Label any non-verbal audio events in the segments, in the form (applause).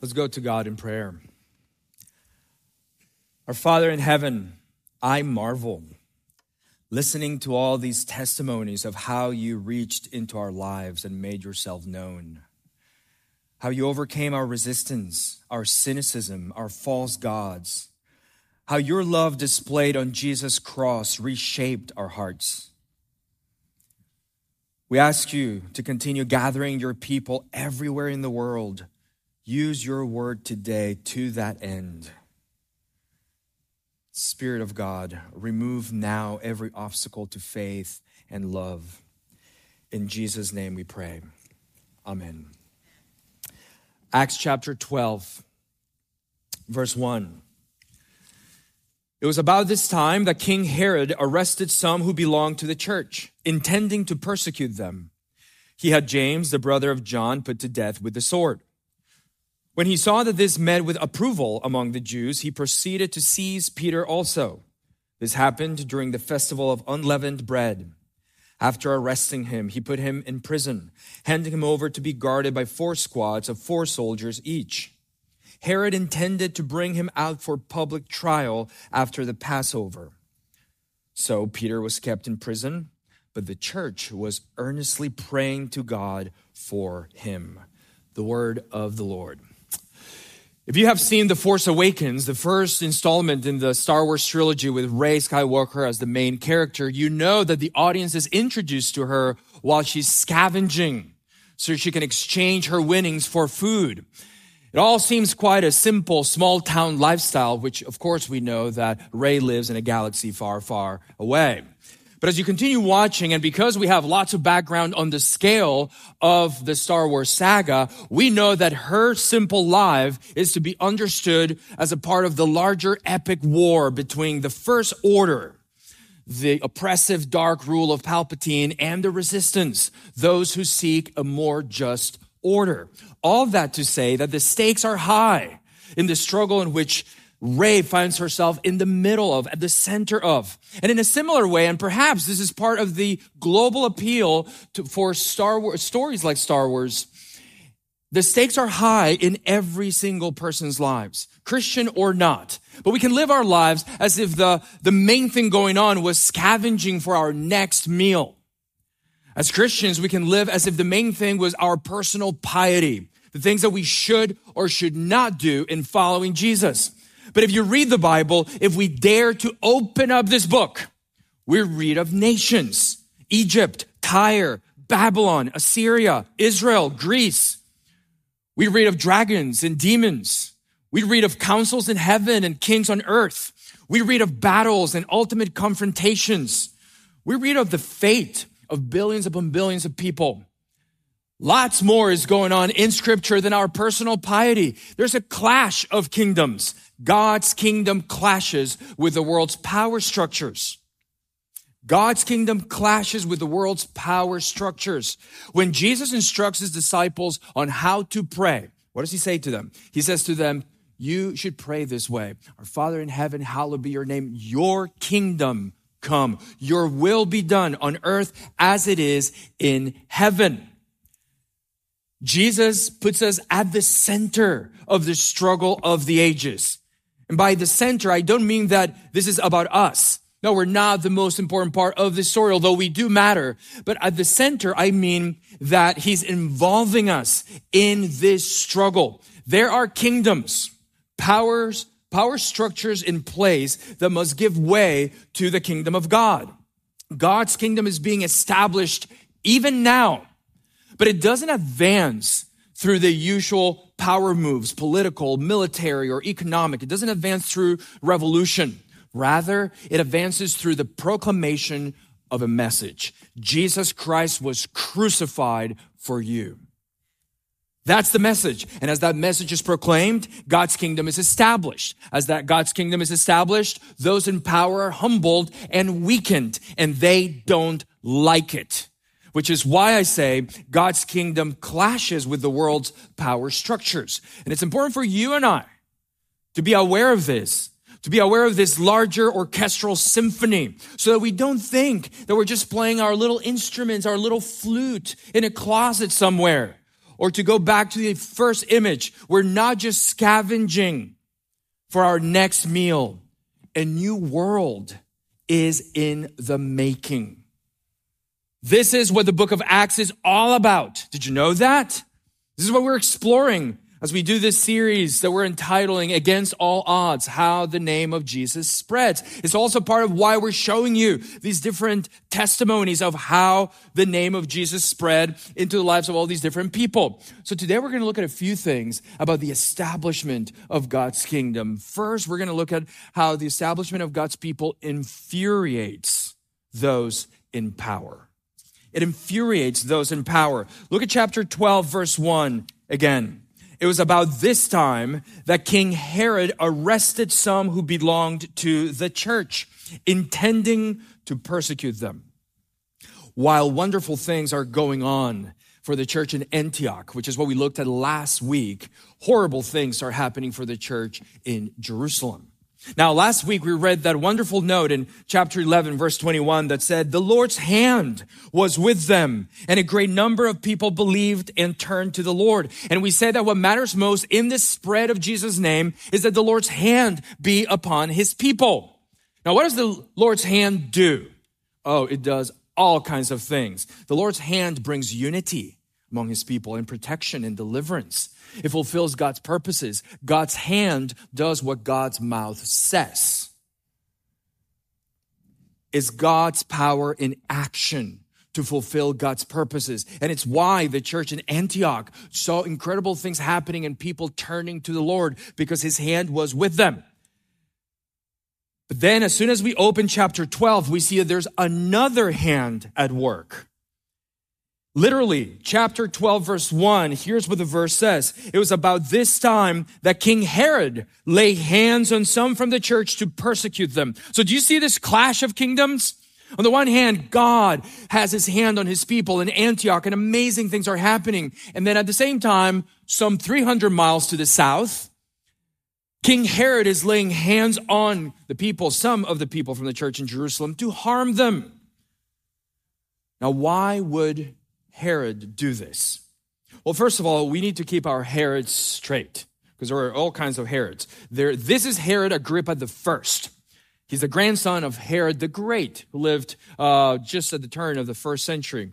Let's go to God in prayer. Our Father in heaven, I marvel listening to all these testimonies of how you reached into our lives and made yourself known, how you overcame our resistance, our cynicism, our false gods, how your love displayed on Jesus' cross reshaped our hearts. We ask you to continue gathering your people everywhere in the world Use your word today to that end. Spirit of God, remove now every obstacle to faith and love. In Jesus' name we pray. Amen. Acts chapter 12, verse 1. It was about this time that King Herod arrested some who belonged to the church, intending to persecute them. He had James, the brother of John, put to death with the sword. When he saw that this met with approval among the Jews, he proceeded to seize Peter also. This happened during the festival of unleavened bread. After arresting him, he put him in prison, handing him over to be guarded by four squads of four soldiers each. Herod intended to bring him out for public trial after the Passover. So Peter was kept in prison, but the church was earnestly praying to God for him. The word of the Lord. If you have seen The Force Awakens, the first installment in the Star Wars trilogy with Rey Skywalker as the main character, you know that the audience is introduced to her while she's scavenging so she can exchange her winnings for food. It all seems quite a simple small town lifestyle, which of course we know that Rey lives in a galaxy far, far away. But as you continue watching, and because we have lots of background on the scale of the Star Wars saga, we know that her simple life is to be understood as a part of the larger epic war between the First Order, the oppressive dark rule of Palpatine, and the resistance, those who seek a more just order. All that to say that the stakes are high in the struggle in which Rey finds herself in the middle of, at the center of. And in a similar way, and perhaps this is part of the global appeal to, for Star Wars, stories like Star Wars, the stakes are high in every single person's lives, Christian or not. But we can live our lives as if the, the main thing going on was scavenging for our next meal. As Christians, we can live as if the main thing was our personal piety, the things that we should or should not do in following Jesus. But if you read the Bible, if we dare to open up this book, we read of nations Egypt, Tyre, Babylon, Assyria, Israel, Greece. We read of dragons and demons. We read of councils in heaven and kings on earth. We read of battles and ultimate confrontations. We read of the fate of billions upon billions of people. Lots more is going on in scripture than our personal piety. There's a clash of kingdoms. God's kingdom clashes with the world's power structures. God's kingdom clashes with the world's power structures. When Jesus instructs his disciples on how to pray, what does he say to them? He says to them, you should pray this way. Our Father in heaven, hallowed be your name. Your kingdom come. Your will be done on earth as it is in heaven. Jesus puts us at the center of the struggle of the ages. And by the center, I don't mean that this is about us. No, we're not the most important part of the story, although we do matter. But at the center, I mean that he's involving us in this struggle. There are kingdoms, powers, power structures in place that must give way to the kingdom of God. God's kingdom is being established even now, but it doesn't advance through the usual power moves, political, military, or economic. It doesn't advance through revolution. Rather, it advances through the proclamation of a message. Jesus Christ was crucified for you. That's the message. And as that message is proclaimed, God's kingdom is established. As that God's kingdom is established, those in power are humbled and weakened, and they don't like it which is why I say God's kingdom clashes with the world's power structures. And it's important for you and I to be aware of this, to be aware of this larger orchestral symphony, so that we don't think that we're just playing our little instruments, our little flute in a closet somewhere, or to go back to the first image, we're not just scavenging for our next meal. A new world is in the making. This is what the book of Acts is all about. Did you know that? This is what we're exploring as we do this series that we're entitling Against All Odds, How the Name of Jesus Spreads. It's also part of why we're showing you these different testimonies of how the name of Jesus spread into the lives of all these different people. So today we're going to look at a few things about the establishment of God's kingdom. First, we're going to look at how the establishment of God's people infuriates those in power. It infuriates those in power. Look at chapter 12, verse 1 again. It was about this time that King Herod arrested some who belonged to the church, intending to persecute them. While wonderful things are going on for the church in Antioch, which is what we looked at last week, horrible things are happening for the church in Jerusalem. Now, last week we read that wonderful note in chapter 11, verse 21 that said, The Lord's hand was with them, and a great number of people believed and turned to the Lord. And we said that what matters most in this spread of Jesus' name is that the Lord's hand be upon his people. Now, what does the Lord's hand do? Oh, it does all kinds of things. The Lord's hand brings unity among his people and protection and deliverance. It fulfills God's purposes. God's hand does what God's mouth says. Is God's power in action to fulfill God's purposes. And it's why the church in Antioch saw incredible things happening and people turning to the Lord because his hand was with them. But then, as soon as we open chapter 12, we see that there's another hand at work. Literally, chapter 12, verse 1, here's what the verse says. It was about this time that King Herod laid hands on some from the church to persecute them. So do you see this clash of kingdoms? On the one hand, God has his hand on his people in Antioch and amazing things are happening. And then at the same time, some 300 miles to the south, King Herod is laying hands on the people, some of the people from the church in Jerusalem to harm them. Now, why would Herod do this? Well, first of all, we need to keep our Herods straight because there are all kinds of Herods. There, this is Herod Agrippa the first. He's the grandson of Herod the Great, who lived uh, just at the turn of the first century.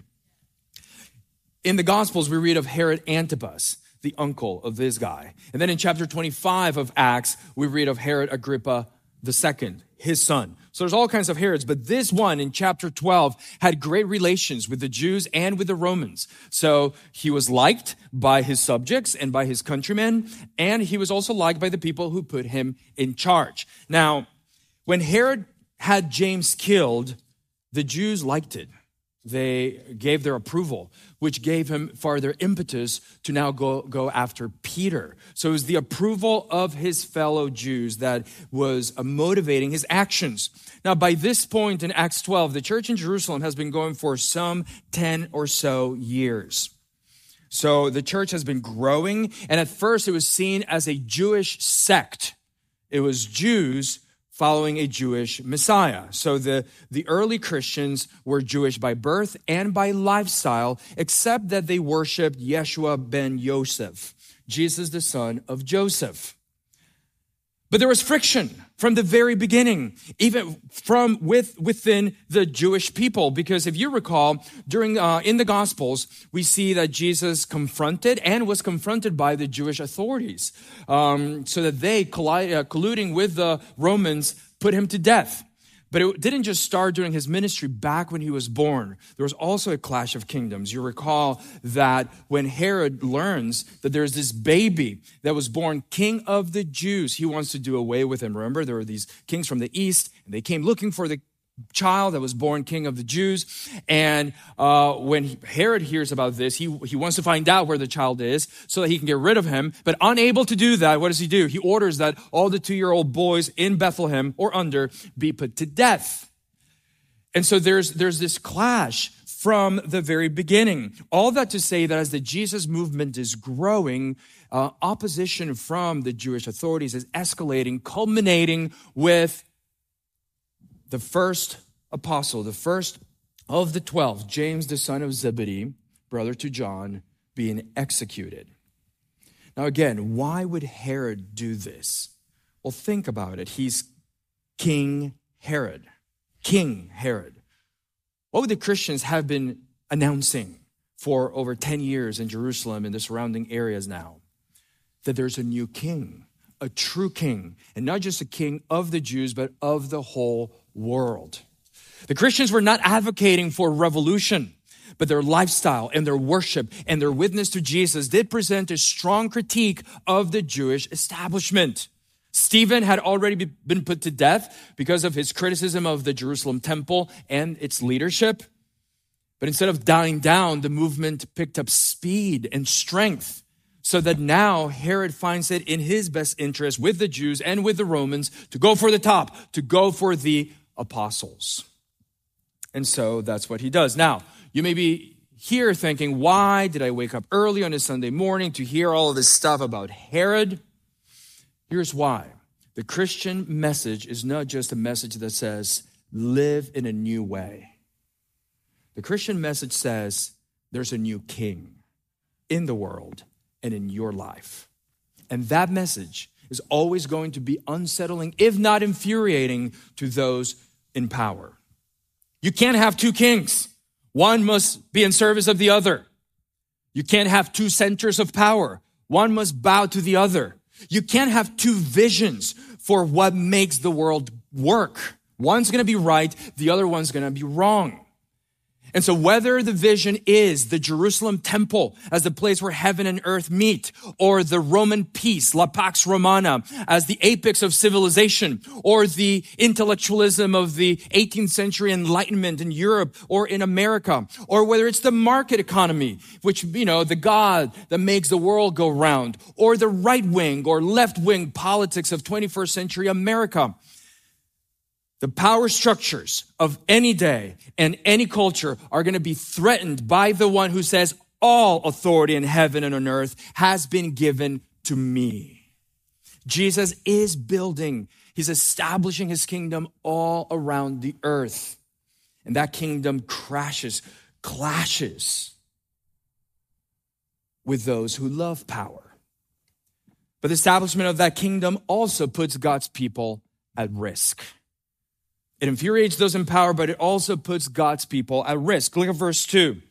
In the Gospels, we read of Herod Antipas, the uncle of this guy. And then in chapter 25 of Acts, we read of Herod Agrippa the second, his son. So there's all kinds of Herods, but this one in chapter 12 had great relations with the Jews and with the Romans. So he was liked by his subjects and by his countrymen, and he was also liked by the people who put him in charge. Now, when Herod had James killed, the Jews liked it they gave their approval, which gave him farther impetus to now go, go after Peter. So it was the approval of his fellow Jews that was uh, motivating his actions. Now, by this point in Acts 12, the church in Jerusalem has been going for some 10 or so years. So the church has been growing, and at first it was seen as a Jewish sect. It was Jews following a Jewish Messiah. So the, the early Christians were Jewish by birth and by lifestyle, except that they worshiped Yeshua ben Yosef, Jesus the son of Joseph. But there was friction from the very beginning, even from with within the Jewish people, because if you recall, during uh, in the Gospels, we see that Jesus confronted and was confronted by the Jewish authorities, um, so that they uh, colluding with the Romans put him to death. But it didn't just start during his ministry back when he was born. There was also a clash of kingdoms. You recall that when Herod learns that there's this baby that was born king of the Jews, he wants to do away with him. Remember, there were these kings from the east, and they came looking for the child that was born king of the Jews. And uh, when Herod hears about this, he, he wants to find out where the child is so that he can get rid of him. But unable to do that, what does he do? He orders that all the two year old boys in Bethlehem or under be put to death. And so there's, there's this clash from the very beginning. All that to say that as the Jesus movement is growing, uh, opposition from the Jewish authorities is escalating, culminating with the first apostle, the first of the 12, James, the son of Zebedee, brother to John, being executed. Now, again, why would Herod do this? Well, think about it. He's King Herod. King Herod. What would the Christians have been announcing for over 10 years in Jerusalem and the surrounding areas now? That there's a new king, a true king, and not just a king of the Jews, but of the whole world. The Christians were not advocating for revolution, but their lifestyle and their worship and their witness to Jesus did present a strong critique of the Jewish establishment. Stephen had already been put to death because of his criticism of the Jerusalem temple and its leadership. But instead of dying down, the movement picked up speed and strength so that now Herod finds it in his best interest with the Jews and with the Romans to go for the top, to go for the apostles. And so that's what he does. Now, you may be here thinking, why did I wake up early on a Sunday morning to hear all of this stuff about Herod? Here's why. The Christian message is not just a message that says, live in a new way. The Christian message says, there's a new king in the world and in your life. And that message is always going to be unsettling, if not infuriating, to those in power. You can't have two kings. One must be in service of the other. You can't have two centers of power. One must bow to the other. You can't have two visions for what makes the world work. One's going to be right, the other one's going to be wrong. And so whether the vision is the Jerusalem temple as the place where heaven and earth meet, or the Roman peace, La Pax Romana, as the apex of civilization, or the intellectualism of the 18th century enlightenment in Europe or in America, or whether it's the market economy, which, you know, the God that makes the world go round, or the right wing or left wing politics of 21st century America. The power structures of any day and any culture are going to be threatened by the one who says, all authority in heaven and on earth has been given to me. Jesus is building, he's establishing his kingdom all around the earth. And that kingdom crashes, clashes with those who love power. But the establishment of that kingdom also puts God's people at risk. It infuriates those in power, but it also puts God's people at risk. Look at verse 2.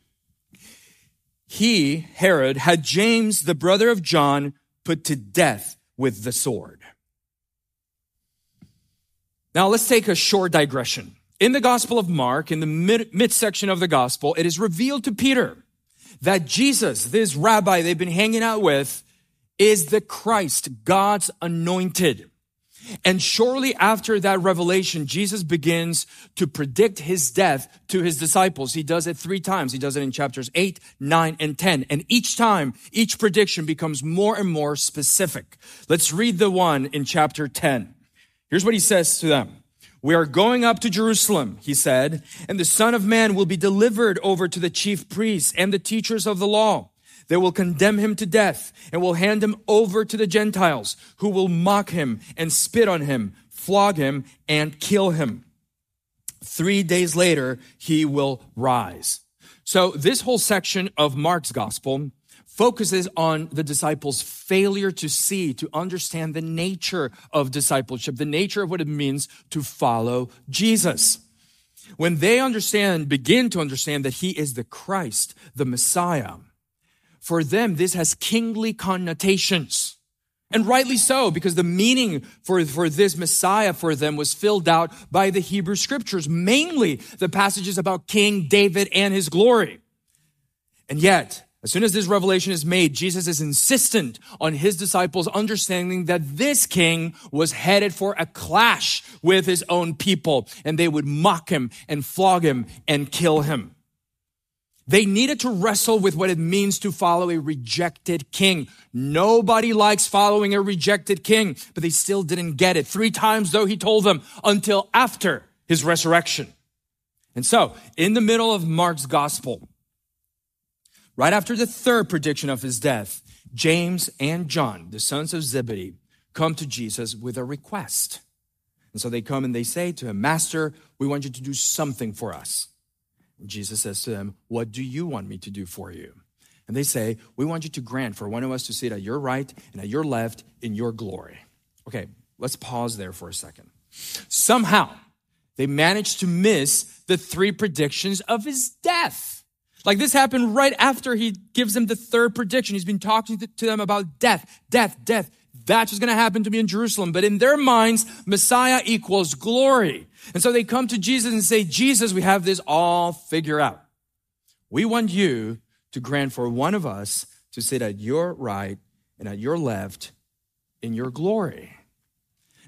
He, Herod, had James, the brother of John, put to death with the sword. Now let's take a short digression. In the Gospel of Mark, in the mid- midsection of the Gospel, it is revealed to Peter that Jesus, this rabbi they've been hanging out with, is the Christ, God's anointed. And shortly after that revelation, Jesus begins to predict his death to his disciples. He does it three times. He does it in chapters 8, 9, and 10. And each time, each prediction becomes more and more specific. Let's read the one in chapter 10. Here's what he says to them. We are going up to Jerusalem, he said, and the Son of Man will be delivered over to the chief priests and the teachers of the law. They will condemn him to death and will hand him over to the Gentiles who will mock him and spit on him, flog him and kill him. Three days later, he will rise. So this whole section of Mark's gospel focuses on the disciples' failure to see, to understand the nature of discipleship, the nature of what it means to follow Jesus. When they understand, begin to understand that he is the Christ, the Messiah, for them, this has kingly connotations. And rightly so, because the meaning for, for this Messiah for them was filled out by the Hebrew scriptures, mainly the passages about King David and his glory. And yet, as soon as this revelation is made, Jesus is insistent on his disciples understanding that this king was headed for a clash with his own people, and they would mock him and flog him and kill him. They needed to wrestle with what it means to follow a rejected king. Nobody likes following a rejected king, but they still didn't get it. Three times though he told them until after his resurrection. And so, in the middle of Mark's gospel, right after the third prediction of his death, James and John, the sons of Zebedee, come to Jesus with a request. And so they come and they say to him, Master, we want you to do something for us. Jesus says to them, What do you want me to do for you? And they say, We want you to grant for one of us to sit at your right and at your left in your glory. Okay, let's pause there for a second. Somehow, they managed to miss the three predictions of his death. Like this happened right after he gives them the third prediction. He's been talking to them about death, death, death. That's what's going to happen to me in Jerusalem. But in their minds, Messiah equals glory. And so they come to Jesus and say, Jesus, we have this all figured out. We want you to grant for one of us to sit at your right and at your left in your glory.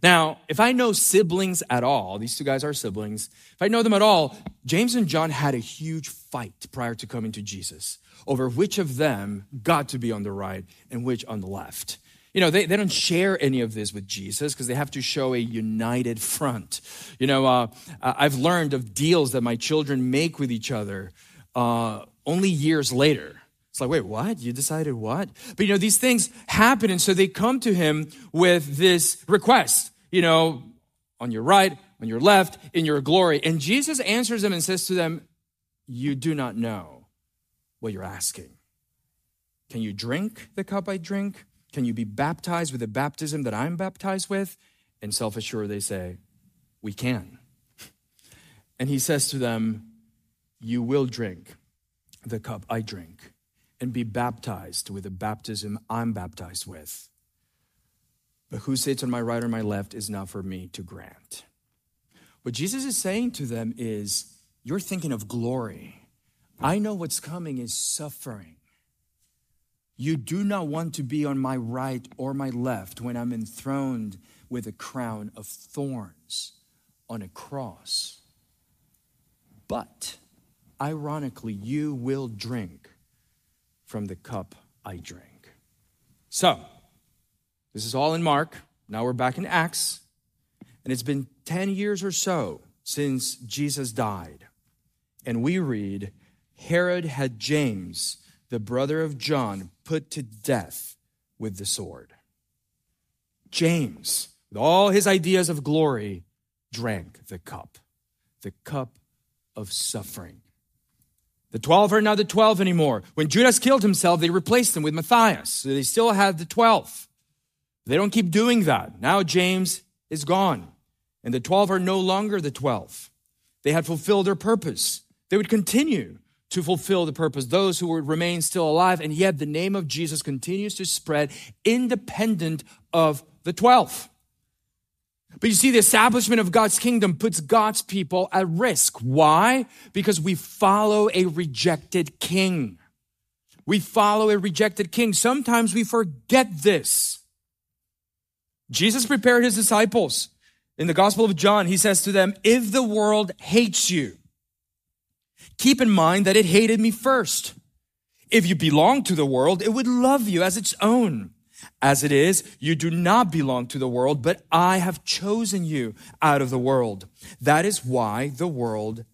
Now, if I know siblings at all, these two guys are siblings, if I know them at all, James and John had a huge fight prior to coming to Jesus over which of them got to be on the right and which on the left. You know, they, they don't share any of this with Jesus because they have to show a united front. You know, uh, I've learned of deals that my children make with each other uh, only years later. It's like, wait, what? You decided what? But you know, these things happen. And so they come to him with this request, you know, on your right, on your left, in your glory. And Jesus answers them and says to them, You do not know what you're asking. Can you drink the cup I drink? Can you be baptized with the baptism that I'm baptized with? And self assured, they say, We can. (laughs) And he says to them, You will drink the cup I drink and be baptized with the baptism I'm baptized with. But who sits on my right or my left is not for me to grant. What Jesus is saying to them is, You're thinking of glory. I know what's coming is suffering. You do not want to be on my right or my left when I'm enthroned with a crown of thorns on a cross. But ironically, you will drink from the cup I drink. So, this is all in Mark. Now we're back in Acts. And it's been 10 years or so since Jesus died. And we read Herod had James, the brother of John, put to death with the sword. James, with all his ideas of glory, drank the cup, the cup of suffering. The 12 are not the 12 anymore. When Judas killed himself, they replaced him with Matthias. So they still have the 12. They don't keep doing that. Now James is gone. And the 12 are no longer the 12. They had fulfilled their purpose. They would continue to fulfill the purpose, those who would remain still alive. And yet the name of Jesus continues to spread independent of the 12. But you see, the establishment of God's kingdom puts God's people at risk. Why? Because we follow a rejected king. We follow a rejected king. Sometimes we forget this. Jesus prepared his disciples. In the Gospel of John, he says to them, If the world hates you, keep in mind that it hated me first. If you belong to the world, it would love you as its own. As it is, you do not belong to the world, but I have chosen you out of the world. That is why the world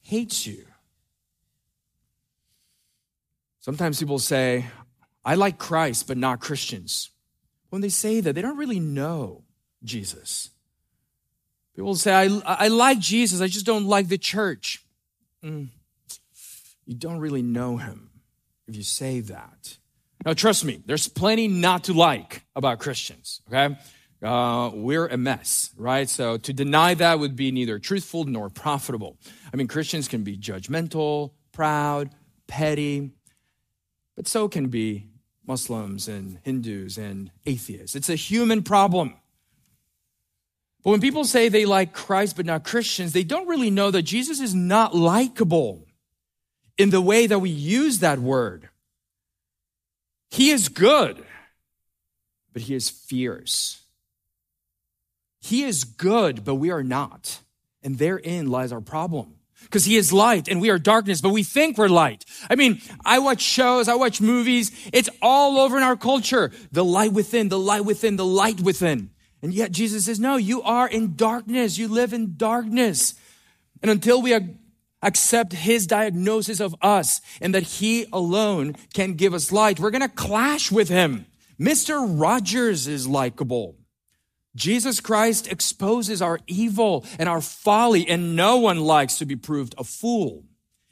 hates you. Sometimes people say, I like Christ, but not Christians. When they say that, they don't really know Jesus. People say, I, I like Jesus, I just don't like the church. Mm. You don't really know him if you say that. Now, trust me, there's plenty not to like about Christians, okay? Uh, we're a mess, right? So to deny that would be neither truthful nor profitable. I mean, Christians can be judgmental, proud, petty, but so can be Muslims and Hindus and atheists. It's a human problem. But when people say they like Christ but not Christians, they don't really know that Jesus is not likable in the way that we use that word. He is good, but he is fierce. He is good, but we are not. And therein lies our problem. Because he is light and we are darkness, but we think we're light. I mean, I watch shows, I watch movies. It's all over in our culture. The light within, the light within, the light within. And yet Jesus says, no, you are in darkness. You live in darkness. And until we are accept his diagnosis of us and that he alone can give us light, we're going to clash with him. Mr. Rogers is likable. Jesus Christ exposes our evil and our folly, and no one likes to be proved a fool.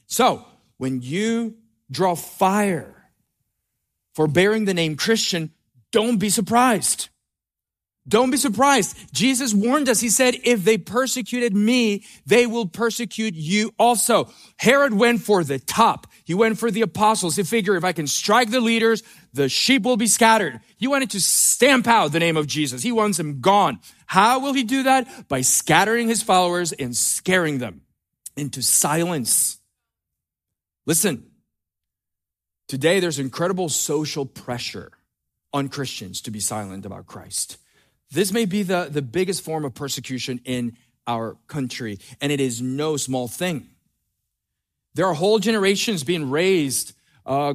So, when you draw fire for bearing the name Christian, don't be surprised. Don't be surprised. Jesus warned us. He said, if they persecuted me, they will persecute you also. Herod went for the top. He went for the apostles. He figured if I can strike the leaders, the sheep will be scattered. He wanted to stamp out the name of Jesus. He wants them gone. How will he do that? By scattering his followers and scaring them into silence. Listen, today there's incredible social pressure on Christians to be silent about Christ. This may be the, the biggest form of persecution in our country, and it is no small thing. There are whole generations being raised uh,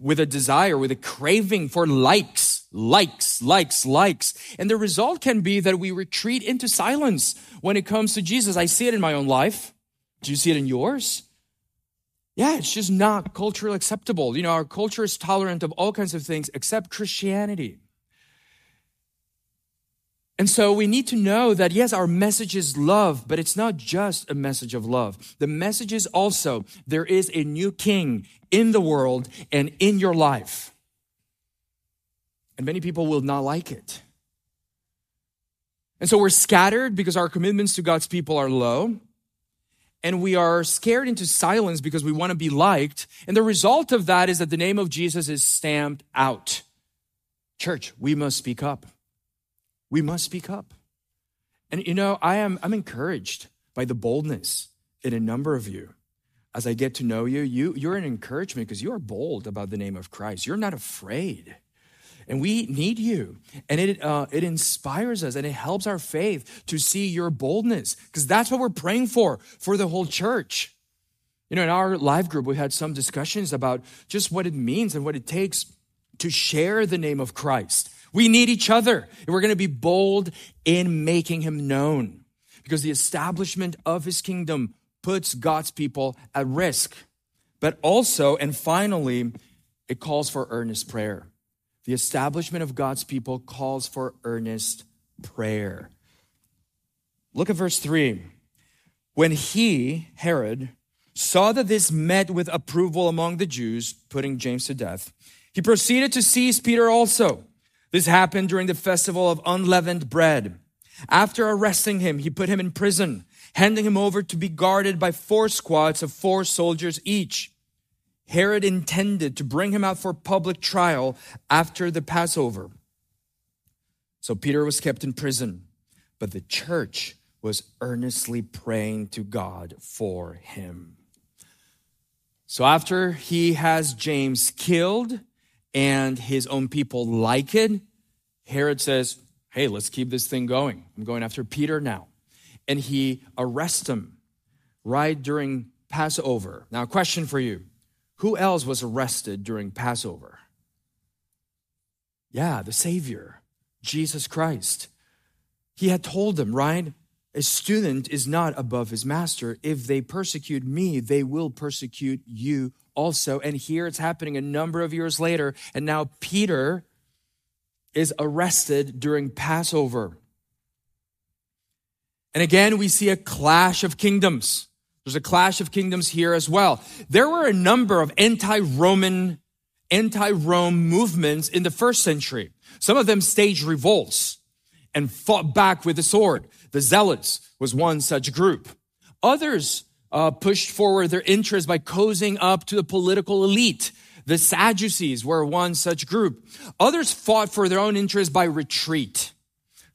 with a desire, with a craving for likes, likes, likes, likes. And the result can be that we retreat into silence when it comes to Jesus. I see it in my own life. Do you see it in yours? Yeah, it's just not culturally acceptable. You know, our culture is tolerant of all kinds of things except Christianity. And so we need to know that yes, our message is love, but it's not just a message of love. The message is also there is a new king in the world and in your life. And many people will not like it. And so we're scattered because our commitments to God's people are low. And we are scared into silence because we want to be liked. And the result of that is that the name of Jesus is stamped out. Church, we must speak up. We must speak up. And you know, I am I'm encouraged by the boldness in a number of you. As I get to know you, you you're an encouragement because you are bold about the name of Christ. You're not afraid. And we need you. And it, uh, it inspires us and it helps our faith to see your boldness because that's what we're praying for, for the whole church. You know, in our live group, we had some discussions about just what it means and what it takes to share the name of Christ. We need each other. And we're going to be bold in making him known because the establishment of his kingdom puts God's people at risk. But also, and finally, it calls for earnest prayer. The establishment of God's people calls for earnest prayer. Look at verse 3. When he, Herod, saw that this met with approval among the Jews, putting James to death, he proceeded to seize Peter also. This happened during the festival of unleavened bread. After arresting him, he put him in prison, handing him over to be guarded by four squads of four soldiers each. Herod intended to bring him out for public trial after the Passover. So Peter was kept in prison, but the church was earnestly praying to God for him. So after he has James killed, and his own people like it, Herod says, Hey, let's keep this thing going. I'm going after Peter now. And he arrests him right during Passover. Now, question for you Who else was arrested during Passover? Yeah, the Savior, Jesus Christ. He had told them, right? A student is not above his master. If they persecute me, they will persecute you also. And here it's happening a number of years later. And now Peter is arrested during Passover. And again, we see a clash of kingdoms. There's a clash of kingdoms here as well. There were a number of anti Roman, anti Rome movements in the first century. Some of them staged revolts and fought back with the sword. The Zealots was one such group. Others uh, pushed forward their interests by cozying up to the political elite. The Sadducees were one such group. Others fought for their own interests by retreat.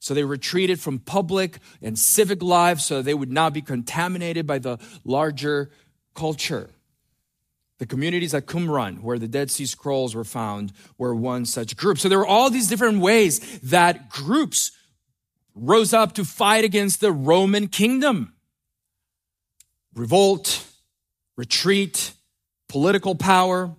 So they retreated from public and civic life so they would not be contaminated by the larger culture. The communities at Qumran, where the Dead Sea Scrolls were found, were one such group. So there were all these different ways that groups rose up to fight against the Roman kingdom revolt, retreat, political power.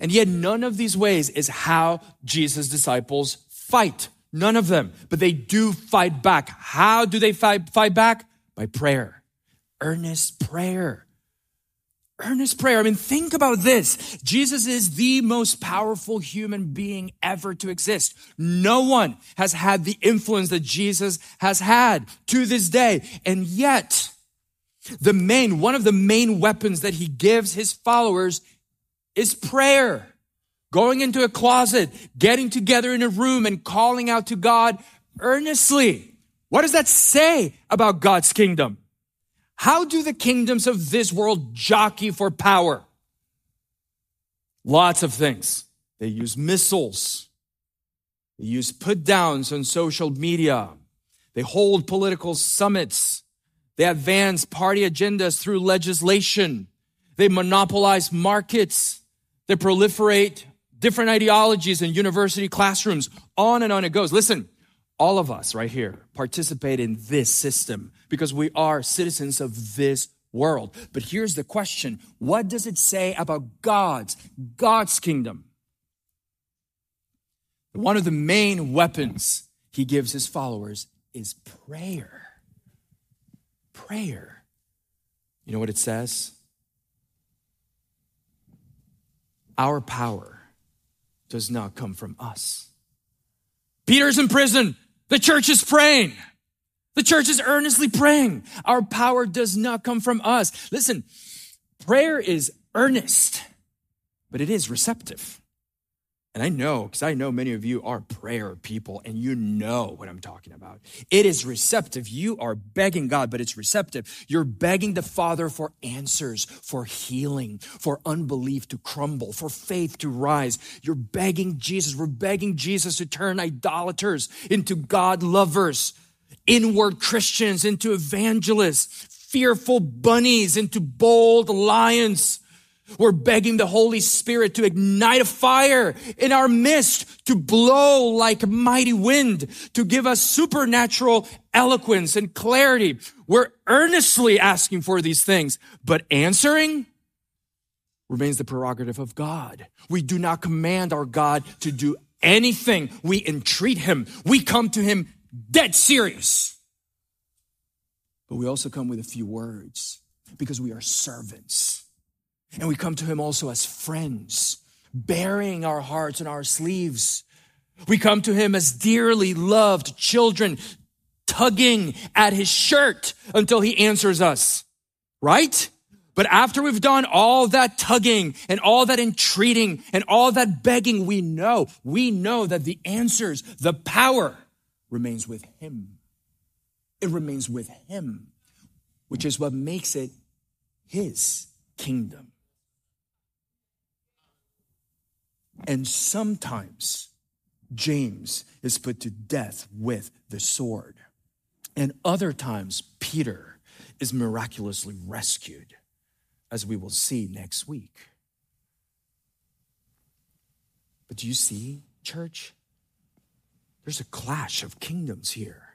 And yet, none of these ways is how Jesus' disciples fight. None of them. But they do fight back. How do they fight, fight back? By prayer. Earnest prayer. Earnest prayer. I mean, think about this. Jesus is the most powerful human being ever to exist. No one has had the influence that Jesus has had to this day. And yet, the main, one of the main weapons that he gives his followers is prayer. going into a closet, getting together in a room and calling out to God earnestly. What does that say about God's kingdom? How do the kingdoms of this world jockey for power? Lots of things. They use missiles. They use put downs on social media. They hold political summits. They advance party agendas through legislation. They monopolize markets. They proliferate different ideologies in university classrooms. On and on it goes. Listen, all of us right here participate in this system because we are citizens of this world. But here's the question. What does it say about God's, God's kingdom? One of the main weapons he gives his followers is prayer. Prayer. You know what it says? Our power does not come from us. Peter's in prison. The church is praying. The church is earnestly praying. Our power does not come from us. Listen, prayer is earnest, but it is receptive. And I know, because I know many of you are prayer people and you know what I'm talking about. It is receptive. You are begging God, but it's receptive. You're begging the Father for answers, for healing, for unbelief to crumble, for faith to rise. You're begging Jesus. We're begging Jesus to turn idolaters into God lovers, inward Christians into evangelists, fearful bunnies into bold lions we're begging the Holy Spirit to ignite a fire in our midst, to blow like mighty wind, to give us supernatural eloquence and clarity. We're earnestly asking for these things, but answering remains the prerogative of God. We do not command our God to do anything. We entreat him. We come to him dead serious. But we also come with a few words because we are servants. And we come to him also as friends, bearing our hearts on our sleeves. We come to him as dearly loved children, tugging at his shirt until he answers us, right? But after we've done all that tugging and all that entreating and all that begging, we know, we know that the answers, the power remains with him. It remains with him, which is what makes it his kingdom. And sometimes James is put to death with the sword. And other times, Peter is miraculously rescued, as we will see next week. But do you see, church? There's a clash of kingdoms here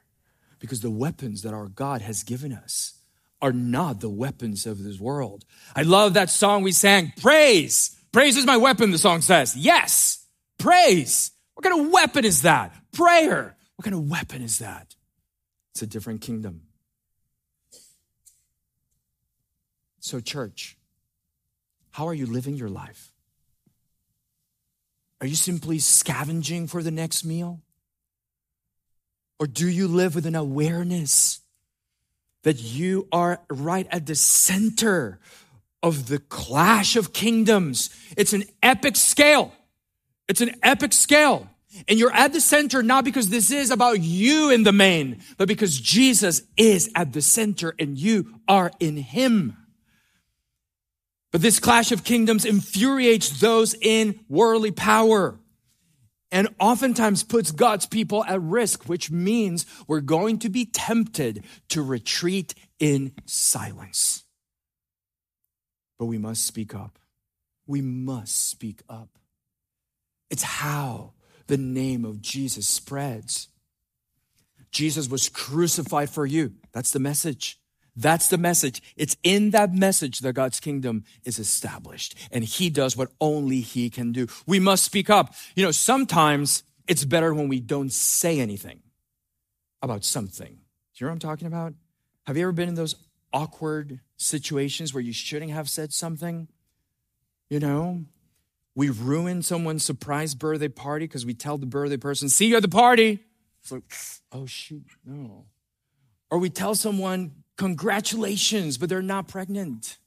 because the weapons that our God has given us are not the weapons of this world. I love that song we sang, Praise Praise is my weapon, the song says. Yes, praise. What kind of weapon is that? Prayer. What kind of weapon is that? It's a different kingdom. So, church, how are you living your life? Are you simply scavenging for the next meal? Or do you live with an awareness that you are right at the center of the clash of kingdoms. It's an epic scale. It's an epic scale. And you're at the center not because this is about you in the main, but because Jesus is at the center and you are in him. But this clash of kingdoms infuriates those in worldly power and oftentimes puts God's people at risk, which means we're going to be tempted to retreat in silence. But we must speak up. We must speak up. It's how the name of Jesus spreads. Jesus was crucified for you. That's the message. That's the message. It's in that message that God's kingdom is established and he does what only he can do. We must speak up. You know, sometimes it's better when we don't say anything about something. Do you know what I'm talking about? Have you ever been in those awkward situations where you shouldn't have said something. You know, we ruin someone's surprise birthday party because we tell the birthday person, see you at the party. It's like, oh, shoot, no. Or we tell someone, congratulations, but they're not pregnant.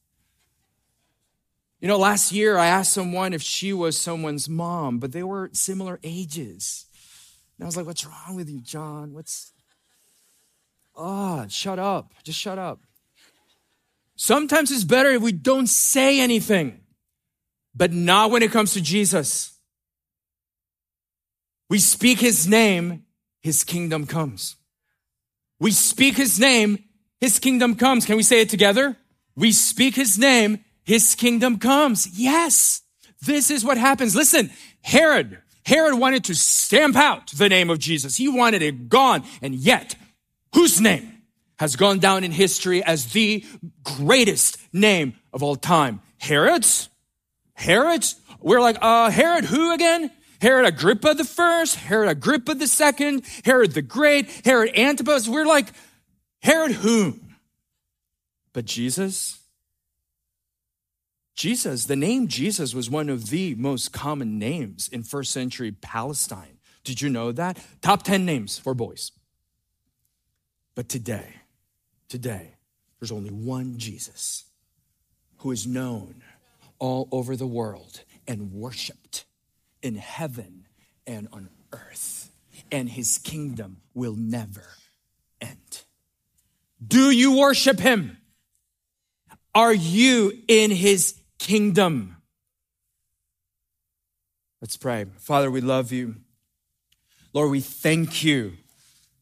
You know, last year I asked someone if she was someone's mom, but they were similar ages. And I was like, what's wrong with you, Jon? What's. Oh, shut up. Just shut up. Sometimes it's better if we don't say anything, but not when it comes to Jesus. We speak his name, his kingdom comes. We speak his name, his kingdom comes. Can we say it together? We speak his name, his kingdom comes. Yes, this is what happens. Listen, Herod, Herod wanted to stamp out the name of Jesus. He wanted it gone. And yet, whose name has gone down in history as the greatest name of all time? Herod's? Herod's? We're like, uh, Herod who again? Herod Agrippa the first, Herod Agrippa the second, Herod the Great, Herod Antipas. We're like, Herod whom? But Jesus, Jesus, the name Jesus was one of the most common names in first century Palestine. Did you know that? Top 10 names for boys. But today, today, there's only one Jesus who is known all over the world and worshiped in heaven and on earth, and his kingdom will never end. Do you worship him? Are you in his kingdom. Let's pray. Father, we love you. Lord, we thank you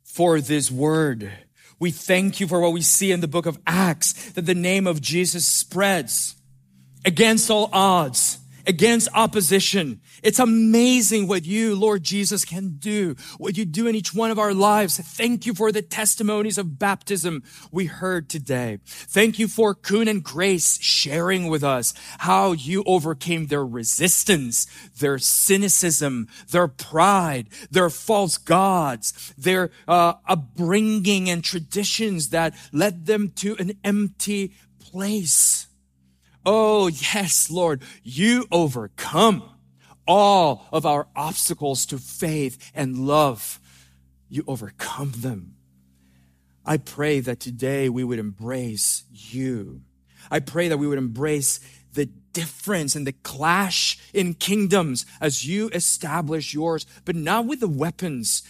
for this word. We thank you for what we see in the book of Acts, that the name of Jesus spreads against all odds against opposition. It's amazing what you, Lord Jesus, can do, what you do in each one of our lives. Thank you for the testimonies of baptism we heard today. Thank you for Kuhn and Grace sharing with us how you overcame their resistance, their cynicism, their pride, their false gods, their uh, upbringing and traditions that led them to an empty place. Oh, yes, Lord, you overcome all of our obstacles to faith and love. You overcome them. I pray that today we would embrace you. I pray that we would embrace the difference and the clash in kingdoms as you establish yours, but not with the weapons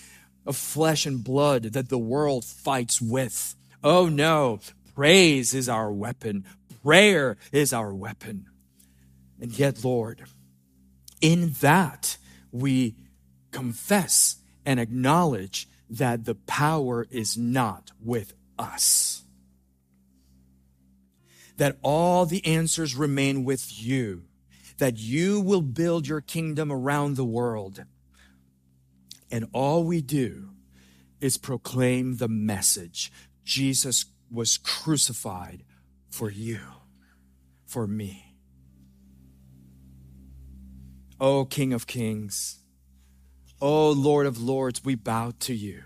of flesh and blood that the world fights with. Oh no, praise is our weapon. Prayer is our weapon. And yet, Lord, in that we confess and acknowledge that the power is not with us. That all the answers remain with you. That you will build your kingdom around the world. And all we do is proclaim the message Jesus was crucified for you for me. O King of Kings, O Lord of Lords, we bow to you.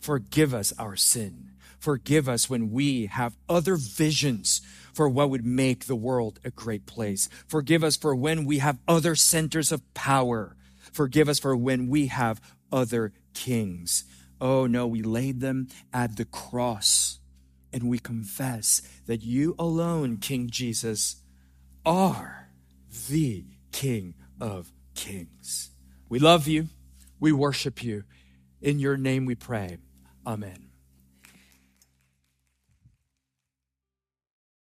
Forgive us our sin. Forgive us when we have other visions for what would make the world a great place. Forgive us for when we have other centers of power. Forgive us for when we have other kings. Oh no, we laid them at the cross and we confess that you alone, King Jesus, are the King of Kings. We love you. We worship you. In your name we pray. Amen.